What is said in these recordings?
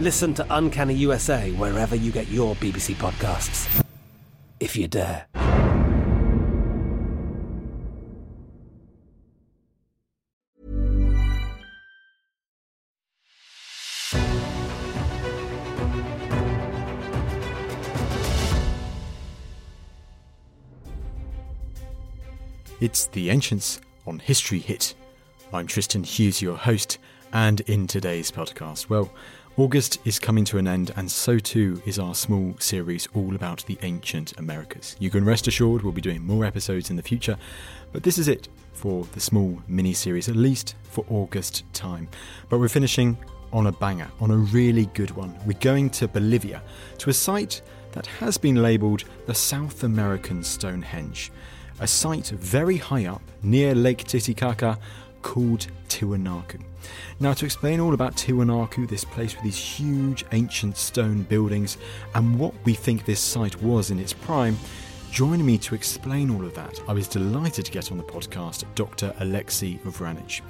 Listen to Uncanny USA wherever you get your BBC podcasts, if you dare. It's The Ancients on History Hit. I'm Tristan Hughes, your host, and in today's podcast, well, August is coming to an end, and so too is our small series all about the ancient Americas. You can rest assured we'll be doing more episodes in the future, but this is it for the small mini series, at least for August time. But we're finishing on a banger, on a really good one. We're going to Bolivia, to a site that has been labelled the South American Stonehenge a site very high up near Lake Titicaca called Tiwanaku. Now, to explain all about Tiwanaku, this place with these huge ancient stone buildings, and what we think this site was in its prime, joining me to explain all of that, I was delighted to get on the podcast Dr. Alexei Vranich.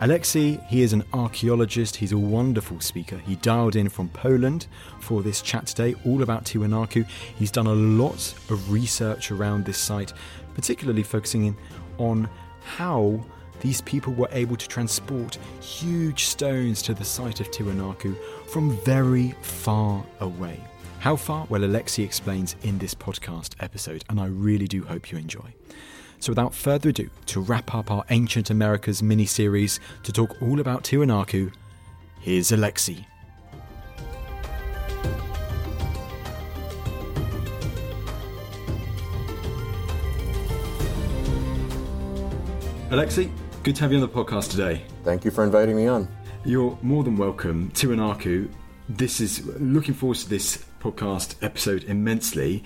Alexei, he is an archaeologist, he's a wonderful speaker. He dialed in from Poland for this chat today, all about Tiwanaku. He's done a lot of research around this site, particularly focusing in on how these people were able to transport huge stones to the site of Tiwanaku from very far away. How far? Well, Alexei explains in this podcast episode, and I really do hope you enjoy. So, without further ado, to wrap up our Ancient Americas mini series to talk all about Tiwanaku, here's Alexei. Alexei, good to have you on the podcast today. Thank you for inviting me on. You're more than welcome. Tiwanaku, this is looking forward to this podcast episode immensely.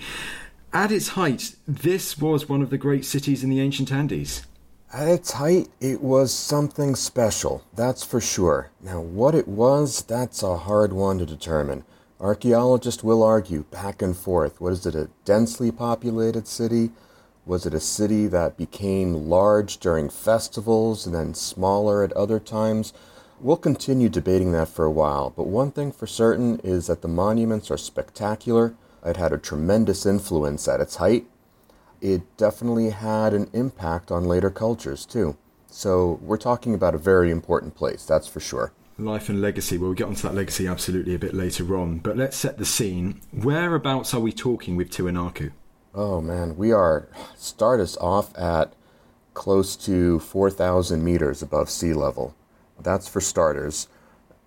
At its height, this was one of the great cities in the ancient Andes. At its height, it was something special, that's for sure. Now, what it was, that's a hard one to determine. Archaeologists will argue back and forth. What is it, a densely populated city? Was it a city that became large during festivals and then smaller at other times? We'll continue debating that for a while, but one thing for certain is that the monuments are spectacular. It had a tremendous influence at its height. It definitely had an impact on later cultures, too. So we're talking about a very important place, that's for sure. Life and legacy. Well, we'll get onto that legacy absolutely a bit later on. But let's set the scene. Whereabouts are we talking with Tiwanaku? Oh man, we are start us off at close to 4,000 meters above sea level. That's for starters.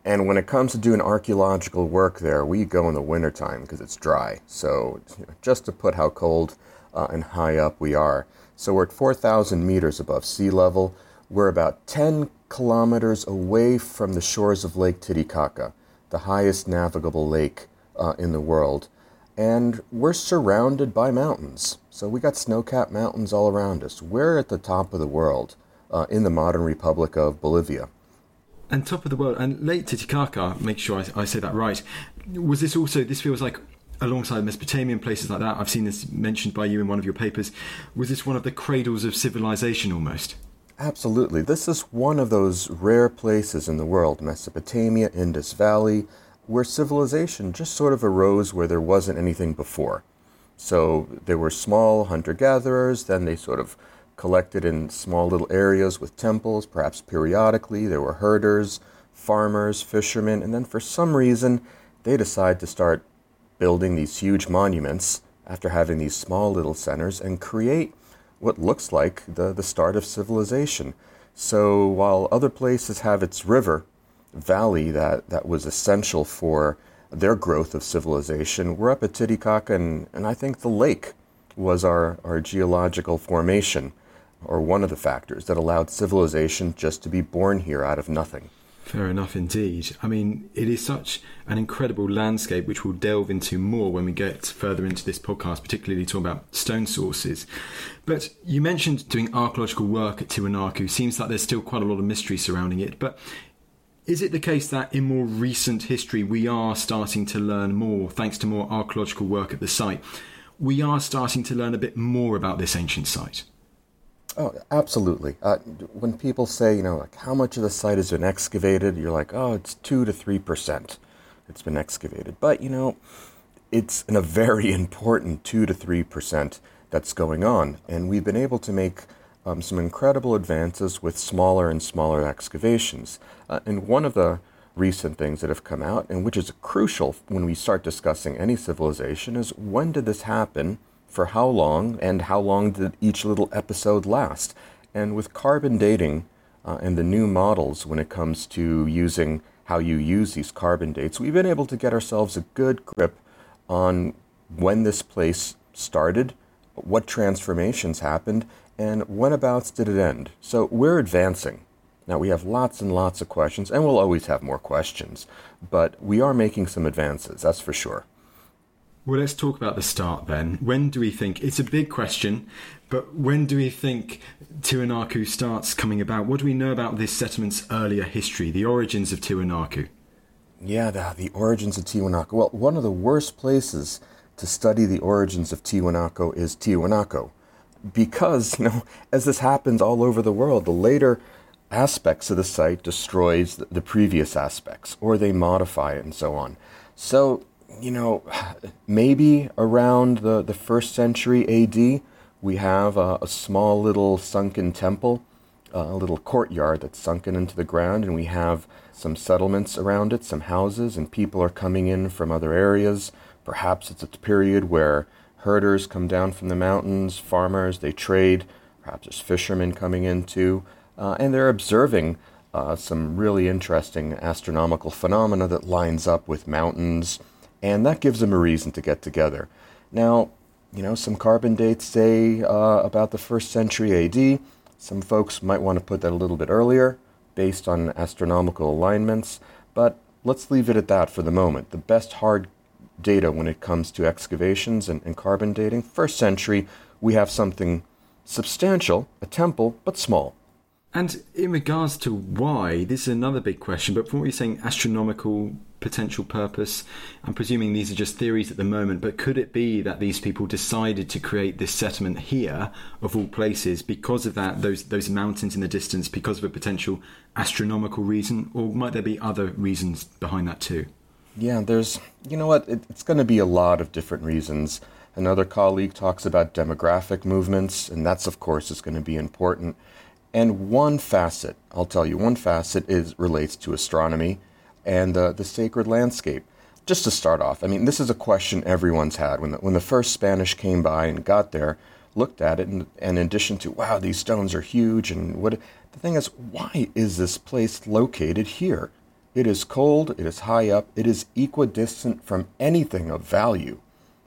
And when it comes to doing archaeological work there, we go in the wintertime because it's dry. So just to put how cold uh, and high up we are. So we're at 4,000 meters above sea level. We're about 10 kilometers away from the shores of Lake Titicaca, the highest navigable lake uh, in the world and we're surrounded by mountains. So we got snow-capped mountains all around us. We're at the top of the world uh, in the modern Republic of Bolivia. And top of the world, and Lake Titicaca, make sure I, I say that right. Was this also? This feels like alongside Mesopotamian places like that. I've seen this mentioned by you in one of your papers. Was this one of the cradles of civilization almost? Absolutely. This is one of those rare places in the world, Mesopotamia, Indus Valley, where civilization just sort of arose where there wasn't anything before. So there were small hunter gatherers, then they sort of collected in small little areas with temples, perhaps periodically. There were herders, farmers, fishermen, and then for some reason they decide to start building these huge monuments after having these small little centers and create what looks like the, the start of civilization. So while other places have its river, valley that, that was essential for their growth of civilization, we're up at Titicaca, and, and I think the lake was our, our geological formation, or one of the factors that allowed civilization just to be born here out of nothing. Fair enough indeed. I mean, it is such an incredible landscape, which we'll delve into more when we get further into this podcast, particularly talking about stone sources. But you mentioned doing archaeological work at Tiwanaku. Seems like there's still quite a lot of mystery surrounding it. But is it the case that in more recent history we are starting to learn more, thanks to more archaeological work at the site? We are starting to learn a bit more about this ancient site. Oh, absolutely. Uh, when people say, you know, like how much of the site has been excavated, you're like, oh, it's two to three percent. It's been excavated, but you know, it's in a very important two to three percent that's going on, and we've been able to make um, some incredible advances with smaller and smaller excavations. Uh, and one of the recent things that have come out, and which is crucial when we start discussing any civilization, is when did this happen? for how long, and how long did each little episode last. And with carbon dating uh, and the new models when it comes to using how you use these carbon dates, we've been able to get ourselves a good grip on when this place started, what transformations happened, and whenabouts did it end. So we're advancing. Now, we have lots and lots of questions, and we'll always have more questions, but we are making some advances, that's for sure. Well, let's talk about the start then. When do we think? It's a big question, but when do we think Tiwanaku starts coming about? What do we know about this settlement's earlier history, the origins of Tiwanaku? Yeah, the, the origins of Tiwanaku. Well, one of the worst places to study the origins of Tiwanaku is Tiwanaku. Because, you know, as this happens all over the world, the later aspects of the site destroys the, previous aspects, or they modify it and so on. So you know, maybe around the, the first century AD, we have a, a small little sunken temple, a little courtyard that's sunken into the ground, and we have some settlements around it, some houses, and people are coming in from other areas. Perhaps it's a period where herders come down from the mountains, farmers, they trade. Perhaps there's fishermen coming in too, uh, and they're observing uh, some really interesting astronomical phenomena that lines up with mountains and that gives them a reason to get together. Now, you know, some carbon dates say uh, about the first century AD. Some folks might want to put that a little bit earlier based on astronomical alignments, but let's leave it at that for the moment. The best hard data when it comes to excavations and, and carbon dating, first century, we have something substantial, a temple, but small. And in regards to why, this is another big question, but from what you're saying, astronomical potential purpose, I'm presuming these are just theories at the moment, but could it be that these people decided to create this settlement here, of all places, because of that, those, those mountains in the distance, because of a potential astronomical reason, or might there be other reasons behind that too? Yeah, there's, you know what, it, it's going to be a lot of different reasons. Another colleague talks about demographic movements, and that's, of course, is going to be important. And one facet, I'll tell you, one facet is relates to astronomy and uh, the sacred landscape. Just to start off, I mean, this is a question everyone's had. When the, when the first Spanish came by and got there, looked at it, and, and in addition to, wow, these stones are huge, and what, the thing is, why is this place located here? It is cold, it is high up, it is equidistant from anything of value.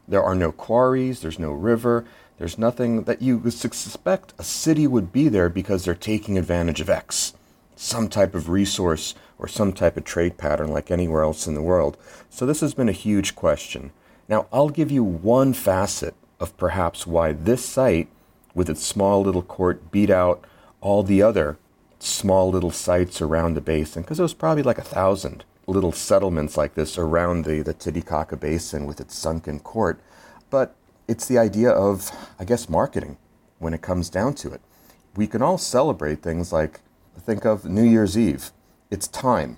There are no quarries, there's no river, there's nothing that you would suspect a city would be there because they're taking advantage of X, some type of resource or some type of trade pattern like anywhere else in the world. So this has been a huge question. Now, I'll give you one facet of perhaps why this site, with its small little court, beat out all the other small little sites around the basin, because there was probably like a thousand little settlements like this around the, the Titicaca Basin with its sunken court, but it's the idea of, I guess, marketing when it comes down to it. We can all celebrate things like, think of New Year's Eve. It's time.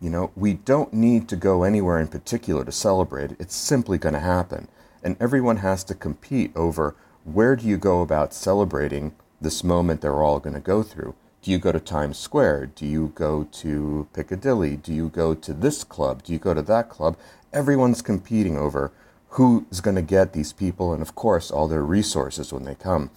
You know, we don't need to go anywhere in particular to celebrate. It's simply going to happen. And everyone has to compete over where do you go about celebrating this moment they're all going to go through. Do you go to Times Square? Do you go to Piccadilly? Do you go to this club? Do you go to that club? Everyone's competing over who's going to get these people and, of course, all their resources when they come.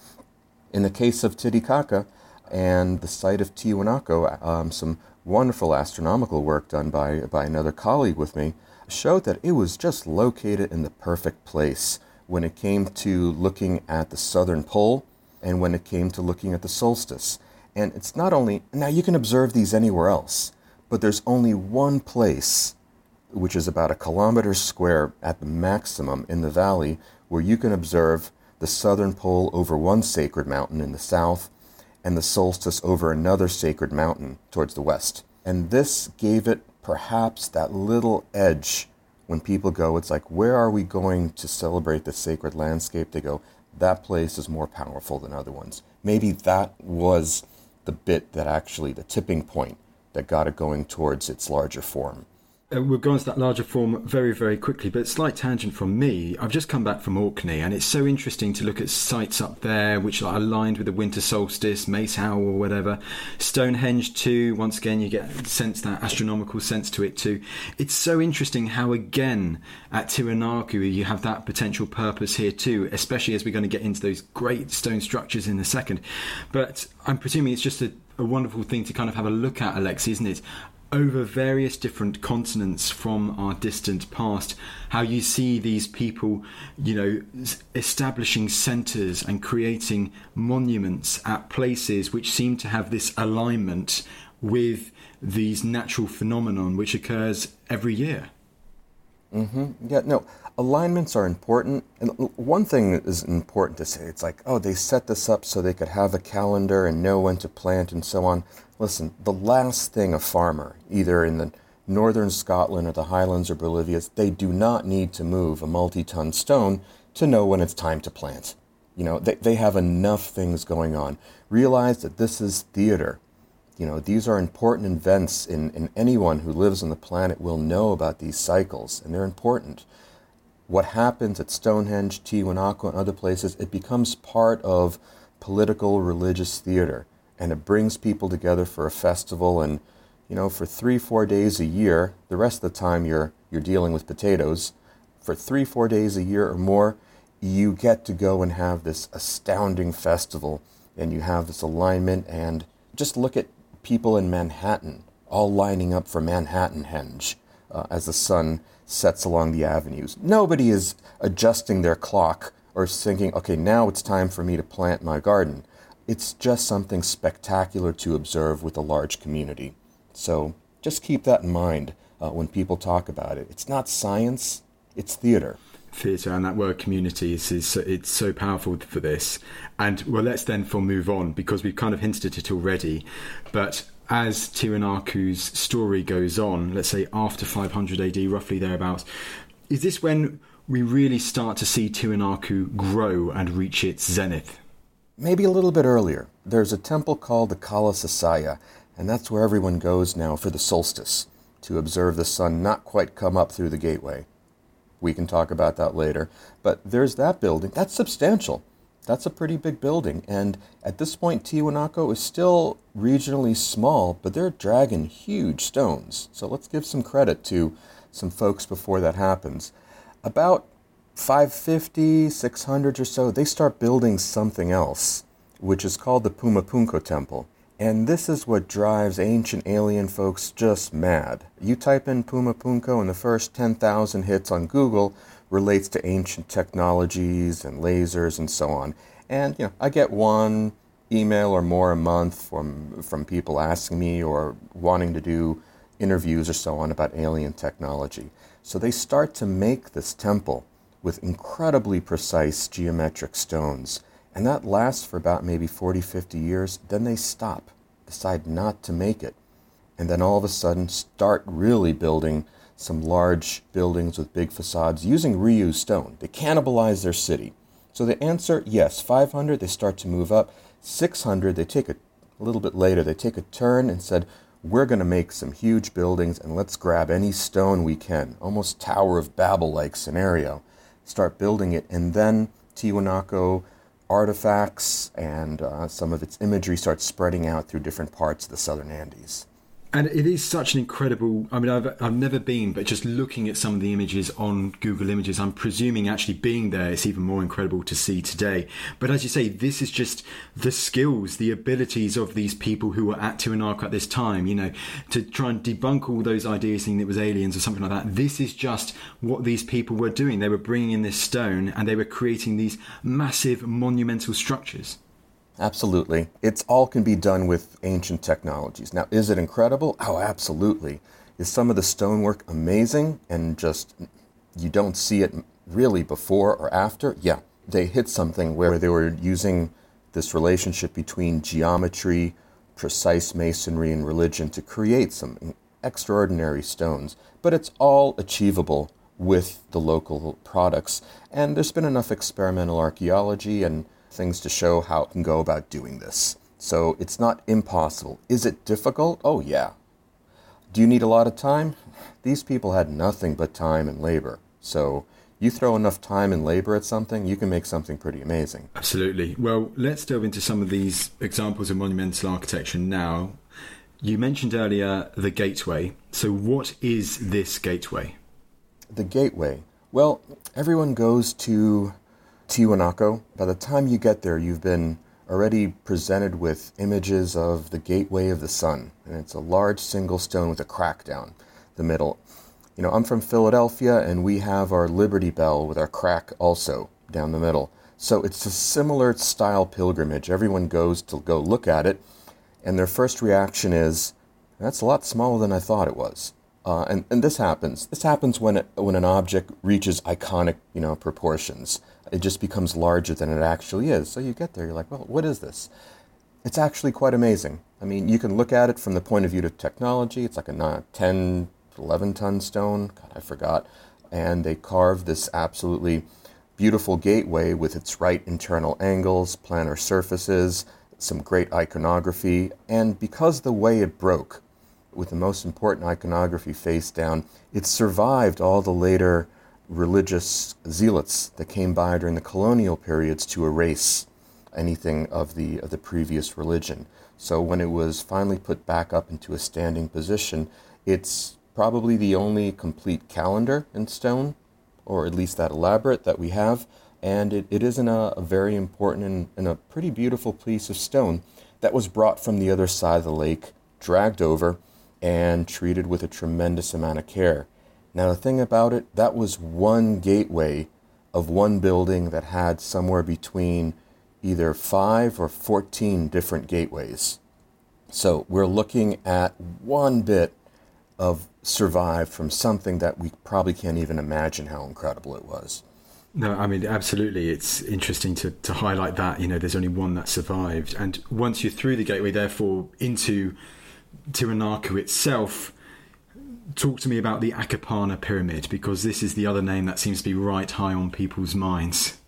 In the case of Titicaca and the site of Tiwanaku, um, some wonderful astronomical work done by, by another colleague with me showed that it was just located in the perfect place when it came to looking at the southern pole and when it came to looking at the solstice. And it's not only, now you can observe these anywhere else, but there's only one place, which is about a kilometer square at the maximum in the valley, where you can observe the southern pole over one sacred mountain in the south and the solstice over another sacred mountain towards the west. And this gave it perhaps that little edge when people go, it's like, where are we going to celebrate the sacred landscape? They go, that place is more powerful than other ones. Maybe that was the bit that actually, the tipping point that got it going towards its larger form. Uh, go on to that larger form very, very quickly, but slight tangent from me. I've just come back from Orkney, and it's so interesting to look at sites up there which are aligned with the winter solstice, Maeshowe or whatever. Stonehenge too. Once again, you get sense that astronomical sense to it too. It's so interesting how again at Tiwanaku you have that potential purpose here too, especially as we're going to get into those great stone structures in a second. But I'm presuming it's just a a wonderful thing to kind of have a look at, Alex, isn't it? Over various different continents from our distant past, how you see these people, you know, establishing centres and creating monuments at places which seem to have this alignment with these natural phenomenon which occurs every year. Mm-hmm. Yeah, no, alignments are important. And one thing is important to say, it's like, oh, they set this up so they could have a calendar and know when to plant and so on. Listen, the last thing a farmer, either in the northern Scotland or the Highlands or Bolivia, they do not need to move a multi-ton stone to know when it's time to plant. You know, they, they have enough things going on. Realize that this is theater. You know, these are important events, and, and anyone who lives on the planet will know about these cycles, and they're important. What happens at Stonehenge, Tiwanaku, and other places, it becomes part of political religious theater. And it brings people together for a festival and you know for three four days a year the rest of the time you're you're dealing with potatoes for three four days a year or more you get to go and have this astounding festival. And you have this alignment and just look at people in manhattan all lining up for manhattan henge uh, as the sun sets along the avenues nobody is adjusting their clock or thinking okay now it's time for me to plant my garden it's just something spectacular to observe with a large community. So just keep that in mind uh, when people talk about it. It's not science, it's theater. Theatre and that word community is, is it's so powerful for this. And well, let's then for move on because we've kind of hinted at it already. But as Tiwanaku's story goes on, let's say after 500 AD, roughly thereabouts, is this when we really start to see Tiwanaku grow and reach its zenith? maybe a little bit earlier. There's a temple called the Kalasasaya, and that's where everyone goes now for the solstice to observe the sun not quite come up through the gateway. We can talk about that later. But there's that building. That's substantial. That's a pretty big building. And at this point, Tiwanaku is still regionally small, but they're dragging huge stones. So let's give some credit to some folks before that happens. About 550, 600 or so, they start building something else, which is called the Pumapunku Temple. And this is what drives ancient alien folks just mad. You type in Pumapunku and the first 10,000 hits on Google relates to ancient technologies and lasers and so on. And you know, I get one email or more a month from from people asking me or wanting to do interviews or so on about alien technology. So they start to make this temple with incredibly precise geometric stones. And that lasts for about maybe 40, 50 years. Then they stop, decide not to make it. and then all of a sudden start really building some large buildings with big facades using reused stone. They cannibalize their city. So the answer, yes, 500, they start to move up. 600, they take a, a little bit later, they take a turn and said, we're going to make some huge buildings and let's grab any stone we can, almost Tower of Babel like scenario. Start building it, and then Tiwanaku artifacts and uh, some of its imagery starts spreading out through different parts of the southern Andes and it is such an incredible. I mean, I've I've never been, but just looking at some of the images on Google Images, I'm presuming actually being there, it's even more incredible to see today. But as you say, this is just the skills, the abilities of these people who were at Tiwanaku at this time. You know, to try and debunk all those ideas, thinking it was aliens or something like that. This is just what these people were doing. They were bringing in this stone and they were creating these massive monumental structures. Absolutely. It's all can be done with ancient technologies. Now, is it incredible? Oh, absolutely. Is some of the stonework amazing and just you don't see it really before or after? Yeah. They hit something where they were using this relationship between geometry, precise masonry, and religion to create some extraordinary stones. But it's all achievable with the local products. And there's been enough experimental archaeology and things to show how it can go about doing this. So it's not impossible. Is it difficult? Oh, yeah. Do you need a lot of time? These people had nothing but time and labor. So you throw enough time and labor at something, you can make something pretty amazing. Absolutely. Well, let's delve into some of these examples of monumental architecture now. You mentioned earlier the gateway. So, what is this gateway? The gateway. Well, everyone goes to Tiwanaku. By the time you get there, you've been already presented with images of the Gateway of the Sun, and it's a large single stone with a crack down the middle. You know, I'm from Philadelphia, and we have our Liberty Bell with our crack also down the middle. So it's a similar style pilgrimage. Everyone goes to go look at it, and their first reaction is, "That's a lot smaller than I thought it was." Uh, and, and this happens. This happens when it, when an object reaches iconic, you know, proportions it just becomes larger than it actually is. So you get there, you're like, well, what is this? It's actually quite amazing. I mean, you can look at it from the point of view of technology. It's like a 10, 11 ton stone. God, I forgot. And they carved this absolutely beautiful gateway with its right internal angles, planar surfaces, some great iconography. And because the way it broke, with the most important iconography face down, it survived all the later religious zealots that came by during the colonial periods to erase anything of the, of the previous religion. So when it was finally put back up into a standing position, it's probably the only complete calendar in stone, or at least that elaborate that we have. And it, it is in a, a very important and, and a pretty beautiful piece of stone that was brought from the other side of the lake, dragged over, and treated with a tremendous amount of care. Now, the thing about it, that was one gateway of one building that had somewhere between either five or 14 different gateways. So we're looking at one bit of survive from something that we probably can't even imagine how incredible it was. No, I mean, absolutely. It's interesting to, to highlight that. You know, there's only one that survived. And once you're through the gateway, therefore, into Tiwanaku itself, talk to me about the Akapana Pyramid because this is the other name that seems to be right high on people's minds.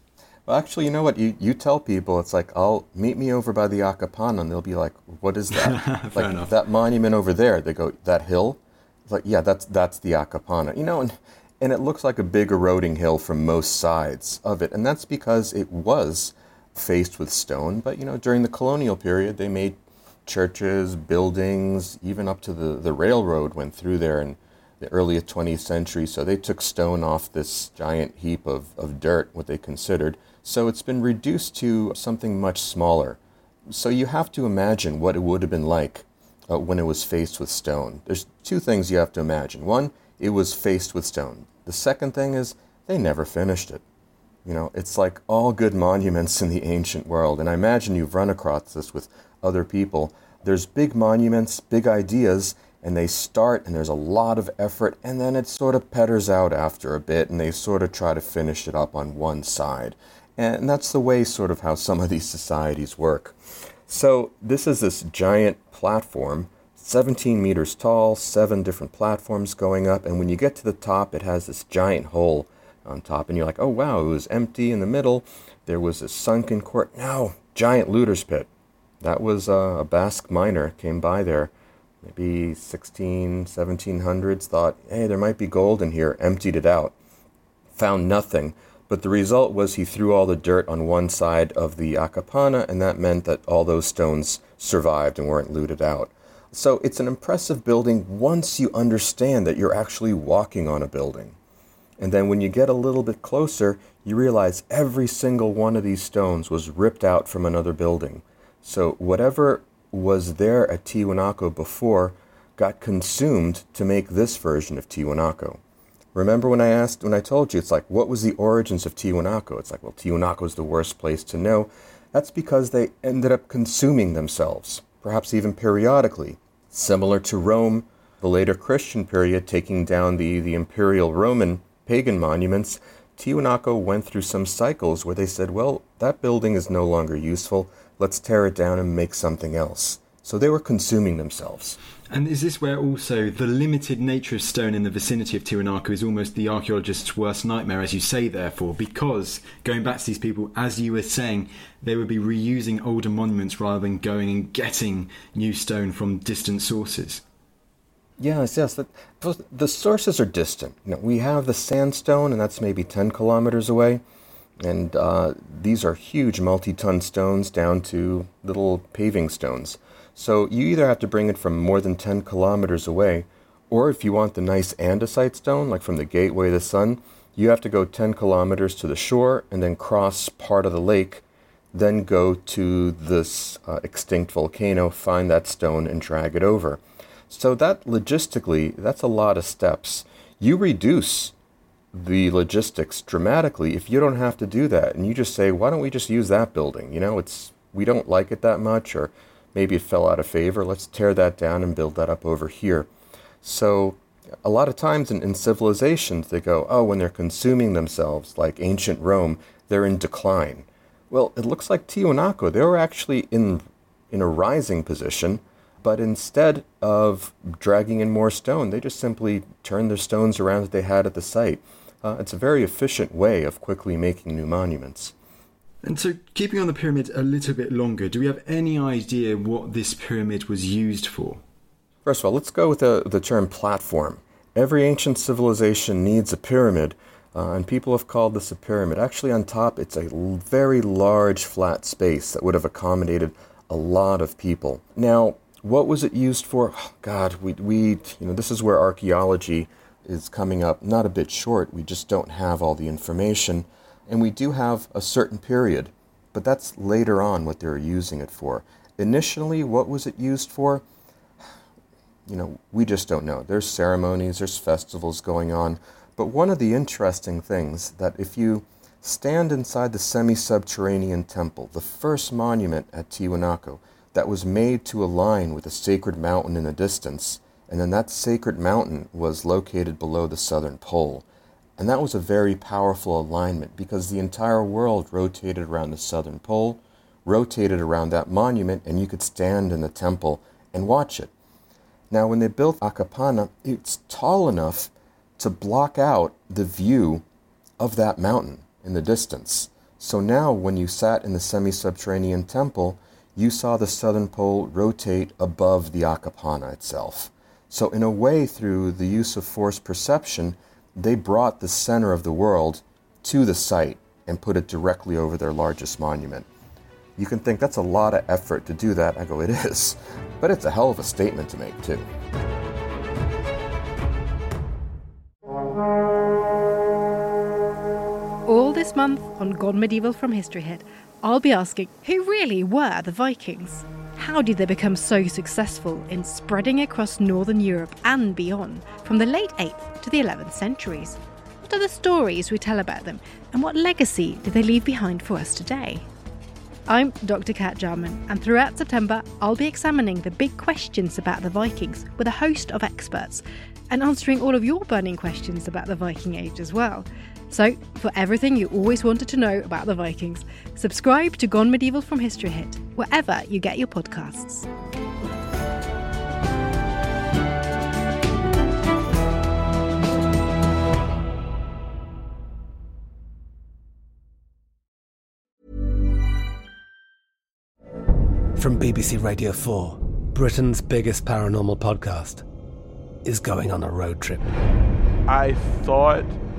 Well, actually, you know what? You, you tell people, it's like, I'll meet me over by the Akapana, and they'll be like, what is that? like, enough. that monument over there. They go, that hill? It's like, yeah, that's, that's the Akapana. You know, and, and it looks like a big eroding hill from most sides of it. And that's because it was faced with stone. But, you know, during the colonial period, they made churches, buildings, even up to the, the railroad went through there in the early 20th century. So they took stone off this giant heap of, of dirt, what they considered. So it's been reduced to something much smaller. So you have to imagine what it would have been like uh, when it was faced with stone. There's two things you have to imagine. One, it was faced with stone. The second thing is they never finished it. You know, it's like all good monuments in the ancient world. And I imagine you've run across this with other people. There's big monuments, big ideas, and they start and there's a lot of effort, and then it sort of petters out after a bit, and they sort of try to finish it up on one side. And that's the way, sort of, how some of these societies work. So, this is this giant platform 17 meters tall, seven different platforms going up, and when you get to the top, it has this giant hole on top, and you're like, oh wow, it was empty in the middle. There was a sunken court. Now, giant looter's pit. That was uh, a Basque miner came by there, maybe 16, 1700s, thought, hey, there might be gold in here, emptied it out, found nothing. But the result was he threw all the dirt on one side of the Akapana, and that meant that all those stones survived and weren't looted out. So it's an impressive building once you understand that you're actually walking on a building. And then when you get a little bit closer, you realize every single one of these stones was ripped out from another building. So whatever was there at Tiwanaku before got consumed to make this version of Tiwanaku. Remember when I asked, when I told you, it's like, what was the origins of Tiwanaku? It's like, well, Tiwanaku is the worst place to know. That's because they ended up consuming themselves, perhaps even periodically, similar to Rome, the later Christian period, taking down the, the imperial Roman pagan monuments. Tiwanaku went through some cycles where they said, well, that building is no longer useful. Let's tear it down and make something else. So they were consuming themselves. And is this where also the limited nature of stone in the vicinity of Tiwanaku is almost the archaeologist's worst nightmare, as you say, therefore, because going back to these people, as you were saying, they would be reusing older monuments rather than going and getting new stone from distant sources? Yes, yes. The, the sources are distant. You know, we have the sandstone, and that's maybe 10 kilometers away. And uh, these are huge multi ton stones down to little paving stones. So you either have to bring it from more than 10 kilometers away, or if you want the nice andesite stone, like from the Gateway of the Sun, you have to go 10 kilometers to the shore and then cross part of the lake, then go to this uh, extinct volcano, find that stone, and drag it over. So that logistically, that's a lot of steps. You reduce the logistics dramatically if you don't have to do that. And you just say why don't we just use that building? You know it's we don't like it that much or maybe it fell out of favor. Let's tear that down and build that up over here. So a lot of times in, in civilizations they go oh when they're consuming themselves like ancient rome they're in decline. Well it looks like tiwanaku they were actually in in a rising position but instead of dragging in more stone they just simply turned their stones around that they had at the site uh, it's a very efficient way of quickly making new monuments. And so, keeping on the pyramid a little bit longer, do we have any idea what this pyramid was used for? First of all, let's go with the, the term platform. Every ancient civilization needs a pyramid, uh, and people have called this a pyramid. Actually, on top, it's a very large flat space that would have accommodated a lot of people. Now, what was it used for? Oh, God, we, we, you know, this is where archaeology is coming up not a bit short. We just don't have all the information. And we do have a certain period, but that's later on what they're using it for. Initially, what was it used for? You know, we just don't know. There's ceremonies, there's festivals going on. But one of the interesting things that if you stand inside the semi subterranean temple, the first monument at Tiwanaku, that was made to align with a sacred mountain in the distance, and then that sacred mountain was located below the southern pole. And that was a very powerful alignment because the entire world rotated around the southern pole, rotated around that monument, and you could stand in the temple and watch it. Now, when they built Akapana, it's tall enough to block out the view of that mountain in the distance. So now, when you sat in the semi subterranean temple, you saw the southern pole rotate above the Akapana itself. So, in a way, through the use of force perception, they brought the center of the world to the site and put it directly over their largest monument. You can think that's a lot of effort to do that. I go, it is. But it's a hell of a statement to make, too. All this month on Gone Medieval from History Hit, I'll be asking who really were the Vikings? How did they become so successful in spreading across northern Europe and beyond from the late 8th to the 11th centuries? What are the stories we tell about them, and what legacy did they leave behind for us today? I'm Dr. Cat Jarman, and throughout September, I'll be examining the big questions about the Vikings with a host of experts and answering all of your burning questions about the Viking Age as well. So, for everything you always wanted to know about the Vikings, subscribe to Gone Medieval from History Hit, wherever you get your podcasts. From BBC Radio 4, Britain's biggest paranormal podcast is going on a road trip. I thought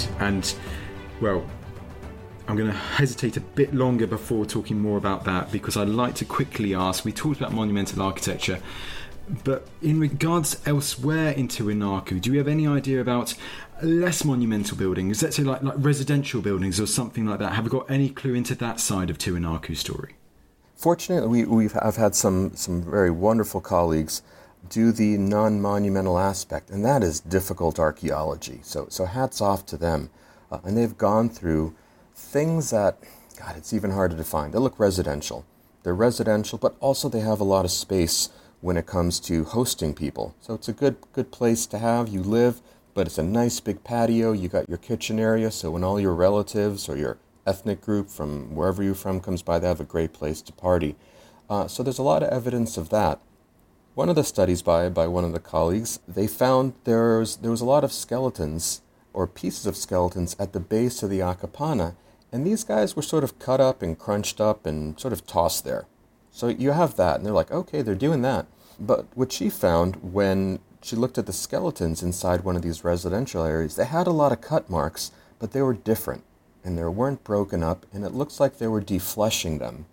Indeed. And, well, I'm going to hesitate a bit longer before talking more about that because I'd like to quickly ask we talked about monumental architecture, but in regards elsewhere in Tiwanaku, do you have any idea about less monumental buildings, let's say like, like residential buildings or something like that? Have you got any clue into that side of Tiwanaku's story? Fortunately, we, we've, I've had some, some very wonderful colleagues do the non monumental aspect, and that is difficult archaeology. So, so hats off to them. Uh, and they've gone through things that, God, it's even hard to define. They look residential. They're residential, but also they have a lot of space when it comes to hosting people. So it's a good, good place to have. You live, but it's a nice big patio. You got your kitchen area, so when all your relatives or your ethnic group from wherever you're from comes by, they have a great place to party. Uh, so there's a lot of evidence of that. One of the studies by, by one of the colleagues, they found there was, there was a lot of skeletons or pieces of skeletons at the base of the Akapana, and these guys were sort of cut up and crunched up and sort of tossed there. So you have that, and they're like, okay, they're doing that. But what she found when she looked at the skeletons inside one of these residential areas, they had a lot of cut marks, but they were different, and they weren't broken up, and it looks like they were defleshing them,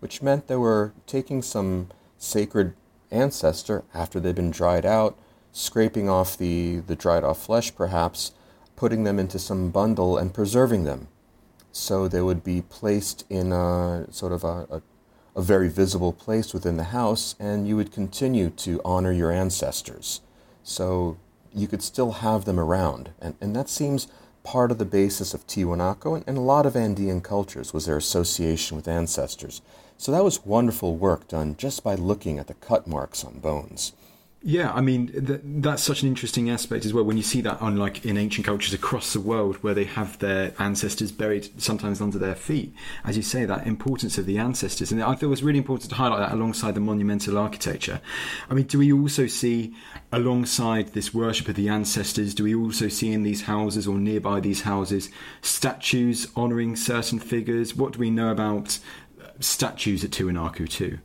which meant they were taking some sacred ancestor after they've been dried out, scraping off the, the dried off flesh perhaps, putting them into some bundle and preserving them. So they would be placed in a sort of a, a, a very visible place within the house, and you would continue to honor your ancestors. So you could still have them around. And, and that seems part of the basis of Tiwanaku and, and a lot of Andean cultures was their association with ancestors. So that was wonderful work done just by looking at the cut marks on bones. Yeah, I mean th- that's such an interesting aspect as well. When you see that, unlike in ancient cultures across the world, where they have their ancestors buried sometimes under their feet, as you say, that importance of the ancestors, and I thought it was really important to highlight that alongside the monumental architecture. I mean, do we also see, alongside this worship of the ancestors, do we also see in these houses or nearby these houses statues honouring certain figures? What do we know about statues at Tiwanaku too?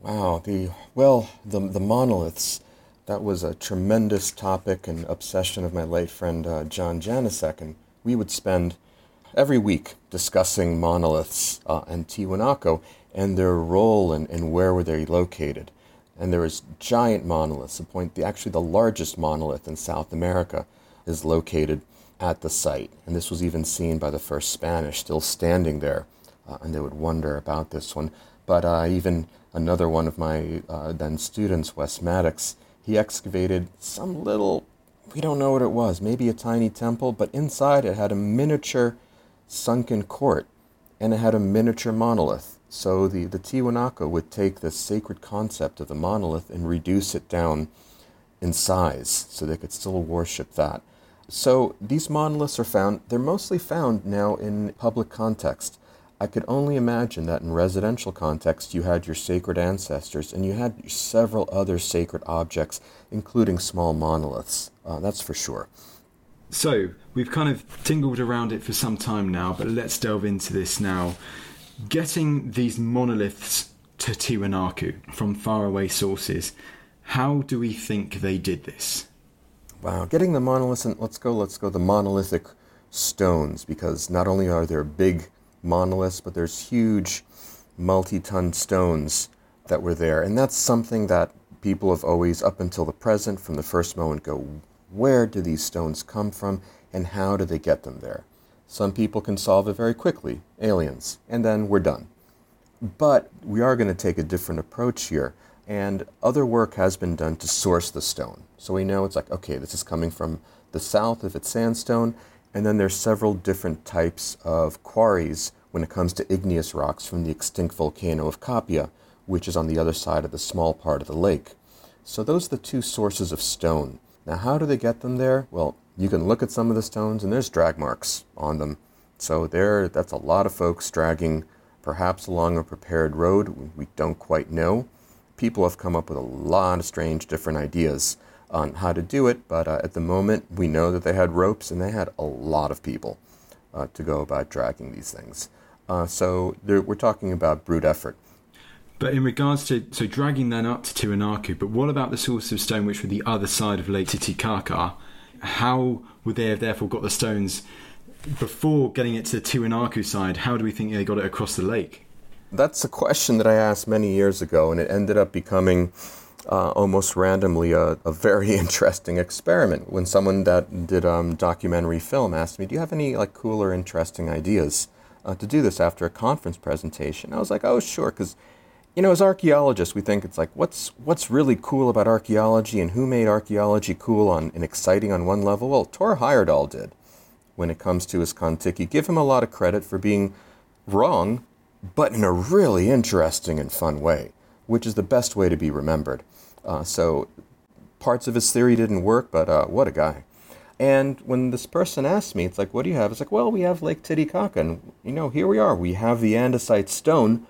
Wow, the well, the the monoliths. That was a tremendous topic and obsession of my late friend uh, John Janusek, and we would spend every week discussing monoliths uh, and Tiwanaku and their role and, and where were they located. And there is giant monoliths. The point, the actually the largest monolith in South America is located at the site, and this was even seen by the first Spanish, still standing there, uh, and they would wonder about this one. But uh, even another one of my uh, then students, Wes Maddox, he excavated some little, we don't know what it was, maybe a tiny temple, but inside it had a miniature sunken court and it had a miniature monolith. So the, the Tiwanaku would take the sacred concept of the monolith and reduce it down in size so they could still worship that. So these monoliths are found, they're mostly found now in public context. I could only imagine that in residential context you had your sacred ancestors and you had several other sacred objects, including small monoliths. Uh, that's for sure. So, we've kind of tingled around it for some time now, but let's delve into this now. Getting these monoliths to Tiwanaku from faraway sources, how do we think they did this? Wow, getting the monoliths, and let's go, let's go the monolithic stones, because not only are there big monoliths, but there's huge multi-ton stones that were there. And that's something that people have always, up until the present, from the first moment, go, where do these stones come from and how do they get them there? Some people can solve it very quickly, aliens, and then we're done. But we are going to take a different approach here. and other work has been done to source the stone. So we know it's like, okay, this is coming from the south if it's sandstone, and then there's several different types of quarries when it comes to igneous rocks from the extinct volcano of Capia, which is on the other side of the small part of the lake. So those are the two sources of stone. Now, how do they get them there? Well, you can look at some of the stones and there's drag marks on them. So there, that's a lot of folks dragging perhaps along a prepared road. We don't quite know. People have come up with a lot of strange different ideas on how to do it, but uh, at the moment we know that they had ropes and they had a lot of people uh, to go about dragging these things. Uh, so we're talking about brute effort. But in regards to so dragging them up to Tiwanaku, but what about the source of stone which were the other side of Lake Titicaca? How would they have therefore got the stones before getting it to the Tiwanaku side? How do we think they got it across the lake? That's a question that I asked many years ago, and it ended up becoming uh, almost randomly a, a, very interesting experiment. When someone that did um, documentary film asked me, "Do you have any like cool or interesting ideas uh, to do this after a conference presentation?" I was like, "Oh, sure," because you know, as archaeologists, we think it's like, what's what's really cool about archaeology, and who made archaeology cool on and exciting on one level? Well, Thor Heyerdahl did. When it comes to his Kon-Tiki, give him a lot of credit for being wrong, but in a really interesting and fun way, which is the best way to be remembered. Uh, so, parts of his theory didn't work, but uh, what a guy! And when this person asked me, it's like, what do you have? It's like, well, we have Lake Titicaca, and you know, here we are. We have the andesite stone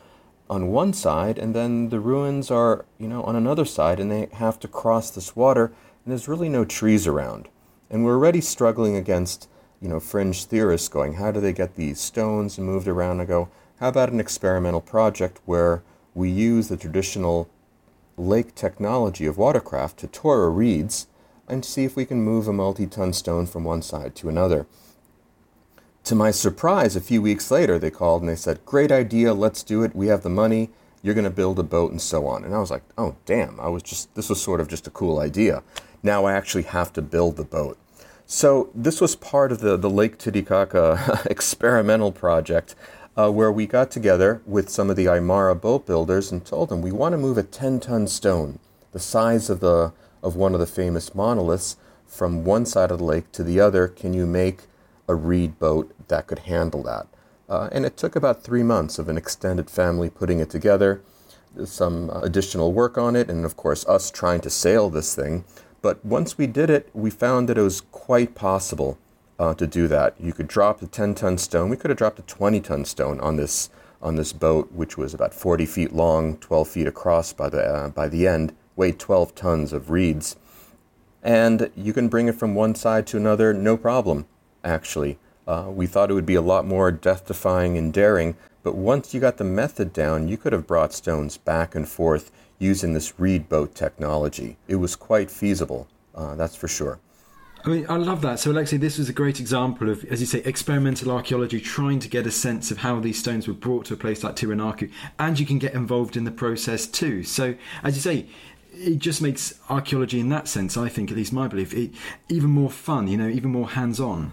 on one side, and then the ruins are, you know, on another side, and they have to cross this water, and there's really no trees around. And we're already struggling against, you know, fringe theorists going, how do they get these stones moved around? I go, how about an experimental project where we use the traditional lake technology of watercraft totora reeds and see if we can move a multi-ton stone from one side to another. To my surprise, a few weeks later, they called and they said, Great idea, let's do it. We have the money. You're going to build a boat and so on. And I was like, Oh, damn. I was just, this was sort of just a cool idea. Now I actually have to build the boat. So this was part of the, the Lake Titicaca experimental project uh, where we got together with some of the Aymara boat builders and told them we want to move a 10 ton stone, the size of, the, of one of the famous monoliths, from one side of the lake to the other. Can you make a reed boat that could handle that. Uh, and it took about three months of an extended family putting it together, some additional work on it, and of course, us trying to sail this thing. But once we did it, we found that it was quite possible uh, to do that. You could drop a 10 ton stone. We could have dropped a 20 ton stone on this, on this boat, which was about 40 feet long, 12 feet across by the, uh, by the end, weighed 12 tons of reeds. And you can bring it from one side to another, no problem actually. Uh, we thought it would be a lot more death defying and daring, but once you got the method down, you could have brought stones back and forth using this reed boat technology. It was quite feasible, uh, that's for sure. I mean, I love that. So, Alexei, this was a great example of, as you say, experimental archaeology, trying to get a sense of how these stones were brought to a place like Tiwanaku, and you can get involved in the process too. So, as you say, it just makes archaeology in that sense, I think, at least my belief, it, even more fun, you know, even more hands on.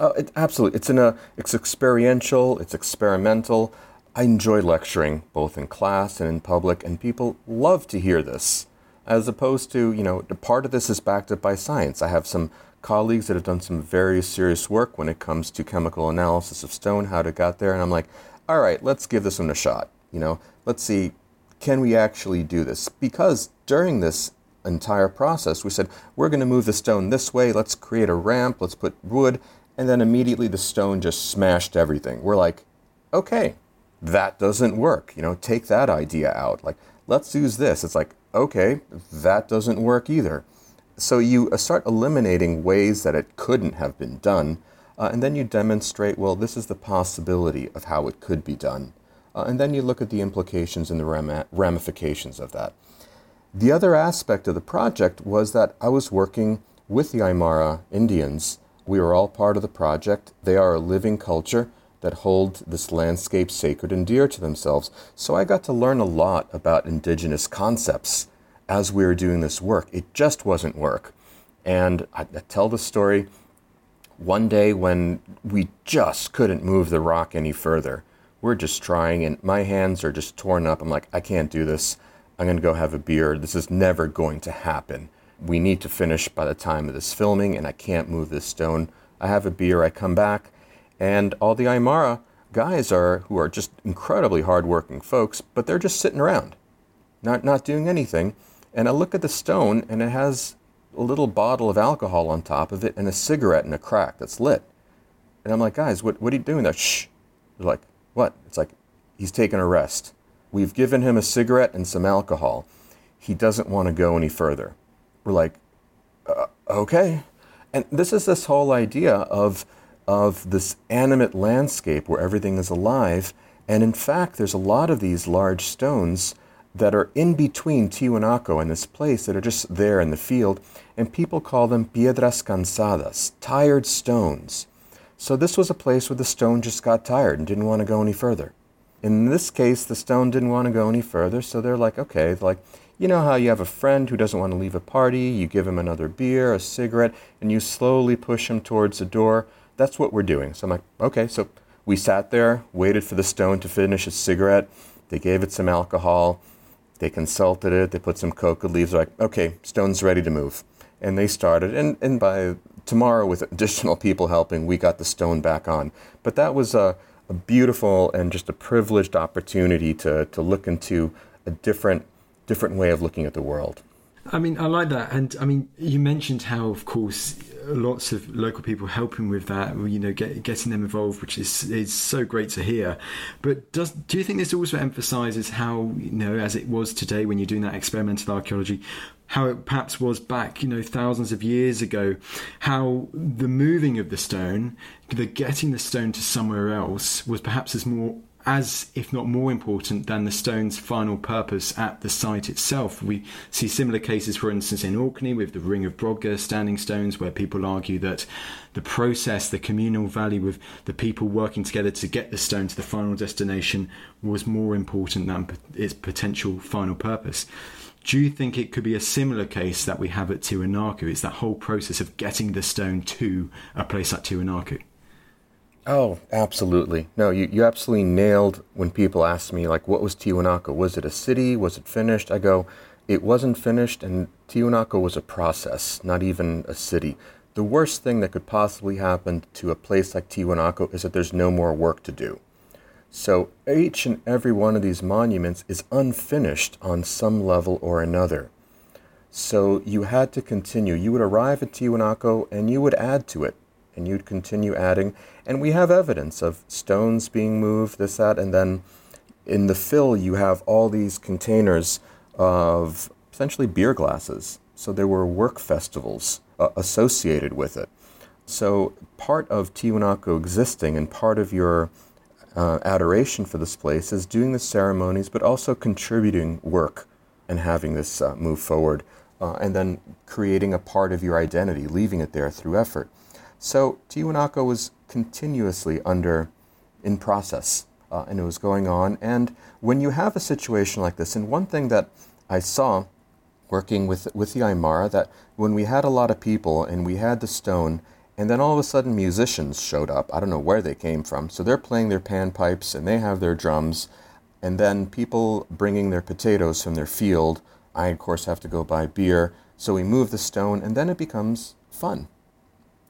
Oh, it, absolutely. It's in a. It's experiential. It's experimental. I enjoy lecturing both in class and in public, and people love to hear this. As opposed to, you know, part of this is backed up by science. I have some colleagues that have done some very serious work when it comes to chemical analysis of stone, how it got there, and I'm like, all right, let's give this one a shot. You know, let's see, can we actually do this? Because during this entire process, we said, we're going to move the stone this way, let's create a ramp, let's put wood, and then immediately the stone just smashed everything. We're like, okay, that doesn't work. You know, take that idea out. Like, let's use this. It's like, okay, that doesn't work either. So you uh, start eliminating ways that it couldn't have been done, uh, and then you demonstrate, well, this is the possibility of how it could be done. Uh, and then you look at the implications and the ram- ramifications of that. The other aspect of the project was that I was working with the Aymara Indians we are all part of the project. They are a living culture that hold this landscape sacred and dear to themselves. So I got to learn a lot about indigenous concepts as we were doing this work. It just wasn't work. And I, I tell the story one day when we just couldn't move the rock any further. We're just trying, and my hands are just torn up. I'm like, I can't do this. I'm going to go have a beer. This is never going to happen. We need to finish by the time of this filming, and I can't move this stone. I have a beer, I come back, and all the Aymara guys are who are just incredibly hardworking folks, but they're just sitting around, not not doing anything. And I look at the stone, and it has a little bottle of alcohol on top of it, and a cigarette in a crack that's lit. And I'm like, guys, what what are you doing there? Shh. They're like, what? It's like he's taking a rest. We've given him a cigarette and some alcohol. He doesn't want to go any further. We're like, uh, okay. And this is this whole idea of of this animate landscape where everything is alive. And in fact, there's a lot of these large stones that are in between Tiwanaku and this place that are just there in the field, and people call them piedras cansadas, tired stones. So this was a place where the stone just got tired and didn't want to go any further. In this case, the stone didn't want to go any further, so they're like, okay, like, you know how you have a friend who doesn't want to leave a party, you give him another beer, a cigarette, and you slowly push him towards the door that's what we're doing. So I'm like, okay. So we sat there, waited for the stone to finish its cigarette. They gave it some alcohol. They consulted it. They put some coca leaves. They're like, okay, stone's ready to move. And they started. And, and by tomorrow, with additional people helping, we got the stone back on. But that was a, a beautiful and just a privileged opportunity to, to look into a different, different way of looking at the world. I mean, I like that, and I mean, you mentioned how, of course, lots of local people helping with that. You know, get, getting them involved, which is is so great to hear. But does do you think this also emphasises how you know, as it was today when you're doing that experimental archaeology, how it perhaps was back, you know, thousands of years ago, how the moving of the stone, the getting the stone to somewhere else was perhaps as more as, if not more important, than the stone's final purpose at the site itself. We see similar cases, for instance, in Orkney with the Ring of Brodgar standing stones, where people argue that the process, the communal value of the people working together to get the stone to the final destination was more important than its potential final purpose. Do you think it could be a similar case that we have at Tiwanaku? It's that whole process of getting the stone to a place like Tiwanaku? Oh, absolutely. No, you, you absolutely nailed when people ask me, like, what was Tiwanaku? Was it a city? Was it finished? I go, it wasn't finished, and Tiwanaku was a process, not even a city. The worst thing that could possibly happen to a place like Tiwanaku is that there's no more work to do. So each and every one of these monuments is unfinished on some level or another. So you had to continue. You would arrive at Tiwanaku and you would add to it and you'd continue adding. And we have evidence of stones being moved, this, that, and then in the fill you have all these containers of essentially beer glasses. So there were work festivals uh, associated with it. So part of Tiwanaku existing and part of your uh, adoration for this place is doing the ceremonies, but also contributing work and having this uh, move forward, uh, and then creating a part of your identity, leaving it there through effort. So Tiwanaku was continuously under in process, uh, and it was going on. And when you have a situation like this, and one thing that I saw working with with the Aymara, that when we had a lot of people and we had the stone, and then all of a sudden musicians showed up. I don't know where they came from. So they're playing their panpipes and they have their drums, and then people bringing their potatoes from their field. I of course have to go buy beer. So we move the stone, and then it becomes fun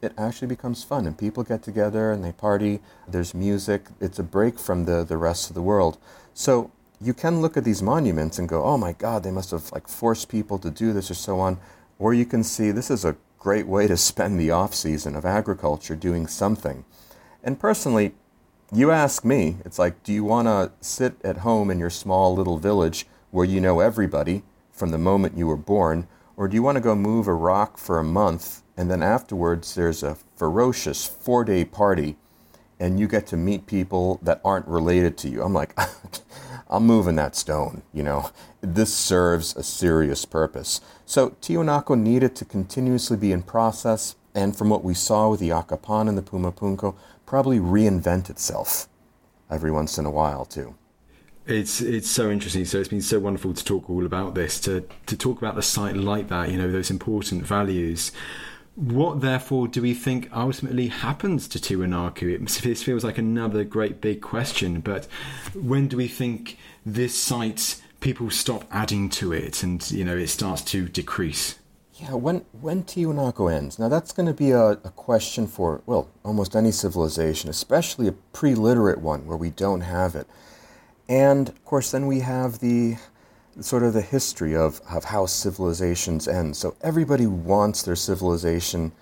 it actually becomes fun and people get together and they party. There's music. It's a break from the, the rest of the world. So you can look at these monuments and go, oh my God, they must have like forced people to do this or so on. Or you can see this is a great way to spend the off season of agriculture doing something. And personally, you ask me, it's like, do you want to sit at home in your small little village where you know everybody from the moment you were born? Or do you want to go move a rock for a month and then afterwards there's a ferocious four day party and you get to meet people that aren't related to you. I'm like, I'm moving that stone, you know. This serves a serious purpose. So Tiwanaku needed to continuously be in process, and from what we saw with the Akapana and the Pumapunku, probably reinvent itself every once in a while too. It's it's so interesting. So it's been so wonderful to talk all about this, to to talk about the site like that, you know, those important values. What, therefore, do we think ultimately happens to Tiwanaku? This feels like another great big question, but when do we think this site people stop adding to it and, you know, it starts to decrease? Yeah, when when Tiwanaku ends. Now that's going to be a, a question for well almost any civilization, especially a pre-literate one where we don't have it. And of course, then we have the sort of the history of, of how civilizations end. So everybody wants their civilization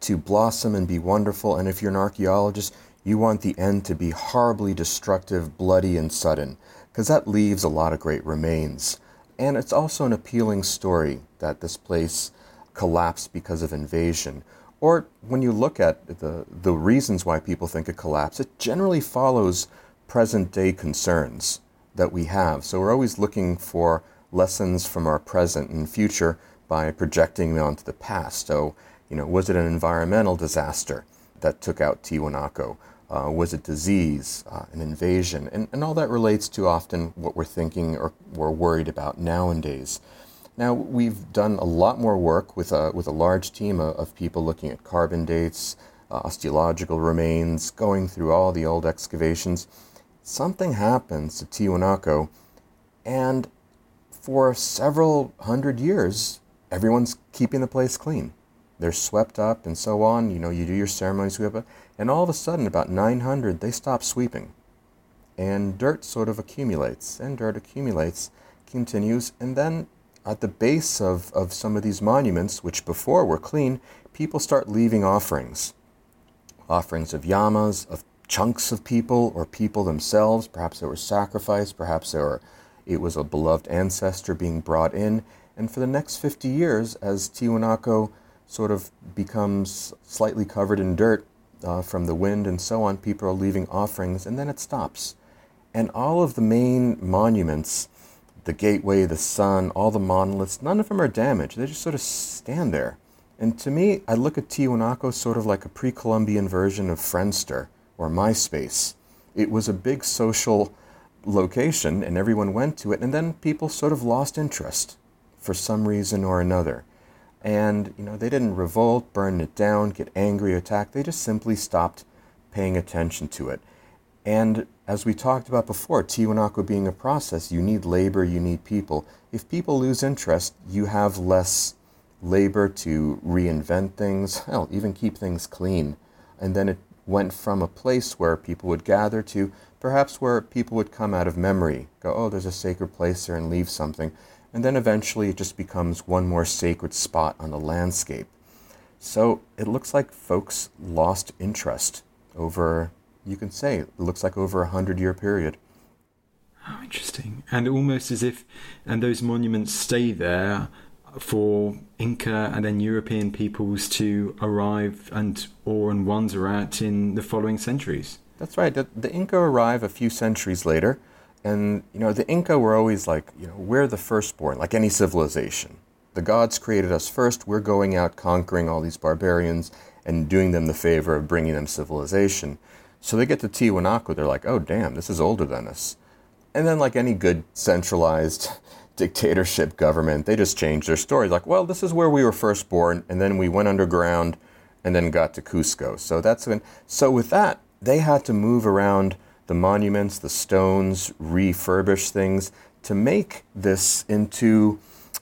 to blossom and be wonderful. And if you're an archaeologist, you want the end to be horribly destructive, bloody, and sudden, because that leaves a lot of great remains. And it's also an appealing story that this place collapsed because of invasion. Or when you look at the, the reasons why people think it collapsed, it generally follows present day concerns that we have. So we're always looking for lessons from our present and future by projecting them onto the past. So, you know, was it an environmental disaster that took out Tiwanaku? Uh, was it disease, uh, an invasion? And, and all that relates to often what we're thinking or we're worried about nowadays. Now, we've done a lot more work with a, with a large team of, of people looking at carbon dates, uh, osteological remains, going through all the old excavations. Something happens to Tiwanaku, and for several hundred years, everyone's keeping the place clean. They're swept up and so on. You know, you do your up, and all of a sudden, about 900, they stop sweeping. And dirt sort of accumulates, and dirt accumulates, continues, and then at the base of, of some of these monuments, which before were clean, people start leaving offerings. Offerings of llamas, of chunks of people, or people themselves. Perhaps they were sacrificed, perhaps they were, it was a beloved ancestor being brought in. And for the next 50 years, as Tiwanaku sort of becomes slightly covered in dirt uh, from the wind and so on, people are leaving offerings, and then it stops. And all of the main monuments the gateway, the sun, all the monoliths, none of them are damaged. They just sort of stand there. And to me, I look at Tiwanaku sort of like a pre Columbian version of Friendster or MySpace. It was a big social location and everyone went to it, and then people sort of lost interest for some reason or another. And, you know, they didn't revolt, burn it down, get angry, attack. They just simply stopped paying attention to it. And as we talked about before, Tiwanaku being a process, you need labor, you need people. If people lose interest, you have less labor to reinvent things, hell, even keep things clean. And then it went from a place where people would gather to perhaps where people would come out of memory, go, oh, there's a sacred place there, and leave something. And then eventually it just becomes one more sacred spot on the landscape. So it looks like folks lost interest over you can say it looks like over a hundred year period. How interesting. And almost as if, and those monuments stay there for Inca and then European peoples to arrive and or and wander at in the following centuries. That's right. The, the, Inca arrive a few centuries later, and you know the Inca were always like, you know, we're the firstborn, like any civilization. The gods created us first. We're going out conquering all these barbarians and doing them the favor of bringing them civilization. So they get to Tiwanaku, they're like, oh, damn, this is older than us. And then, like any good centralized dictatorship government, they just changed their story. Like, well, this is where we were first born, and then we went underground and then got to Cusco. So that's when, so with that, they had to move around the monuments, the stones, refurbish things to make this into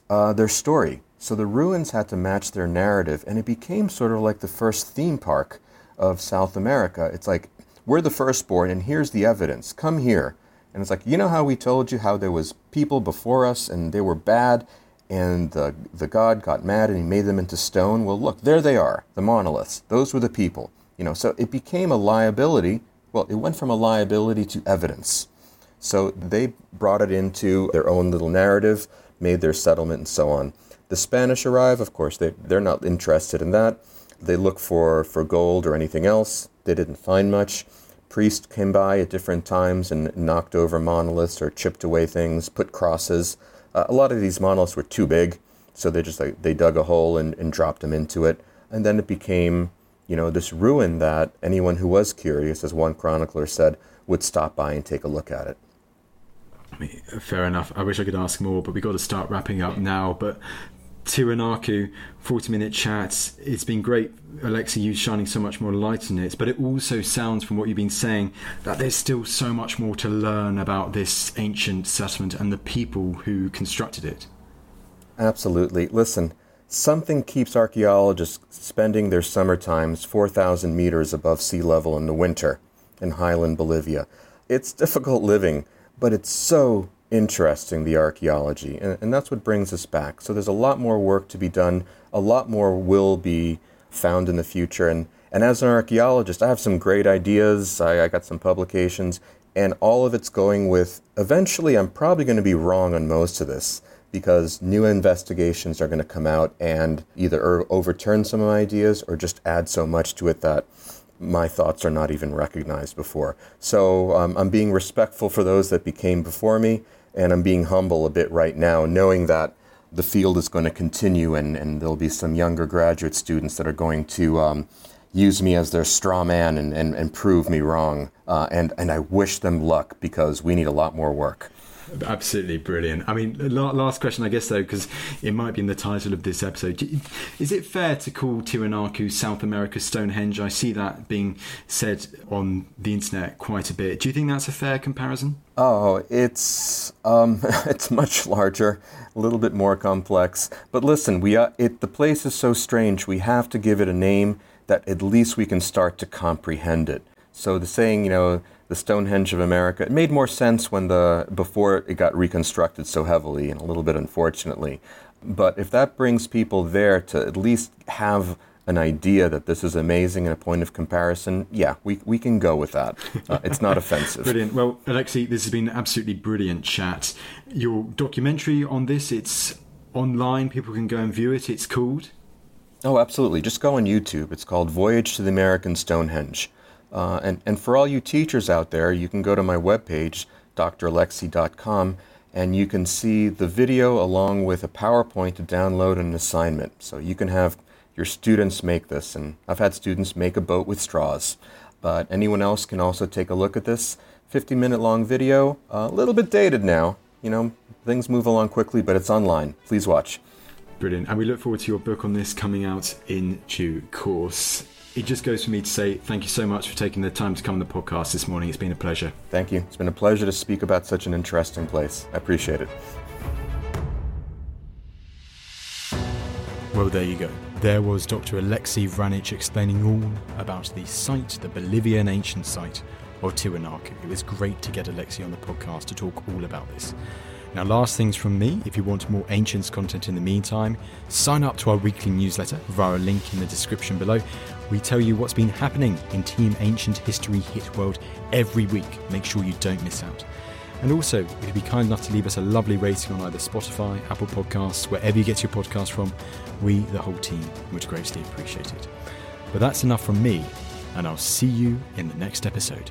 uh, their story. So the ruins had to match their narrative, and it became sort of like the first theme park of South America. It's like we're the firstborn, and here's the evidence. Come here. And it's like, you know how we told you how there was people before us and they were bad, and the, the God got mad and he made them into stone? Well, look, there they are, the monoliths. Those were the people. You know, so it became a liability. Well, it went from a liability to evidence. So they brought it into their own little narrative, made their settlement, and so on. The Spanish arrive, of course, they, they're not interested in that. They look for, for gold or anything else. They didn't find much. Priests came by at different times and knocked over monoliths or chipped away things, put crosses. Uh, a lot of these monoliths were too big, so they just like they dug a hole and, and dropped them into it, and then it became, you know, this ruin that anyone who was curious, as one chronicler said, would stop by and take a look at it. Fair enough. I wish I could ask more, but we've got to start wrapping up now. But Tiwanaku, 40 minute chat. It's been great, Alexei, you shining so much more light on it. But it also sounds from what you've been saying that there's still so much more to learn about this ancient settlement and the people who constructed it. Absolutely. Listen, something keeps archaeologists spending their summer times 4,000 meters above sea level in the winter in highland Bolivia. It's difficult living, but it's so interesting, the archaeology, and, and that's what brings us back. So there's a lot more work to be done, a lot more will be found in the future. And, and as an archaeologist, I have some great ideas, I, I got some publications, and all of it's going with eventually, I'm probably going to be wrong on most of this because new investigations are going to come out and either overturn some of my ideas or just add so much to it that my thoughts are not even recognized before. So um, I'm being respectful for those that became before me, and I'm being humble a bit right now, knowing that the field is going to continue and, and there'll be some younger graduate students that are going to um, use me as their straw man and, and, and prove me wrong. Uh, and, and I wish them luck because we need a lot more work. Absolutely brilliant. I mean, last question, I guess, though, because it might be in the title of this episode. Is it fair to call Tiwanaku South America Stonehenge? I see that being said on the internet quite a bit. Do you think that's a fair comparison? Oh, it's um, it's much larger, a little bit more complex. But listen, we uh, it the place is so strange. We have to give it a name that at least we can start to comprehend it. So the saying, you know, the Stonehenge of America. It made more sense when the before it got reconstructed so heavily and a little bit unfortunately. But if that brings people there to at least have an idea that this is amazing and a point of comparison, yeah, we, we can go with that. Uh, it's not offensive. brilliant. Well, Alexei, this has been an absolutely brilliant chat. Your documentary on this, it's online. People can go and view it. It's called. Oh, absolutely. Just go on YouTube. It's called Voyage to the American Stonehenge. Uh, and, and for all you teachers out there, you can go to my webpage, dralexei.com, and you can see the video along with a PowerPoint to download an assignment. So you can have your students make this. And I've had students make a boat with straws. But anyone else can also take a look at this 50 minute long video. A little bit dated now. You know, things move along quickly, but it's online. Please watch. Brilliant. And we look forward to your book on this coming out in due course it just goes for me to say thank you so much for taking the time to come on the podcast this morning. It's been a pleasure. Thank you. It's been a pleasure to speak about such an interesting place. I appreciate it. Well, there you go. There was Dr. Alexei Vranich explaining all about the site, the Bolivian ancient site of Tiwanaku. It was great to get Alexei on the podcast to talk all about this. Now, last things from me if you want more Ancients content in the meantime, sign up to our weekly newsletter via a link in the description below. We tell you what's been happening in Team Ancient History Hit World every week. Make sure you don't miss out. And also, if you'd be kind enough to leave us a lovely rating on either Spotify, Apple Podcasts, wherever you get your podcast from, we, the whole team, would greatly appreciate it. But that's enough from me, and I'll see you in the next episode.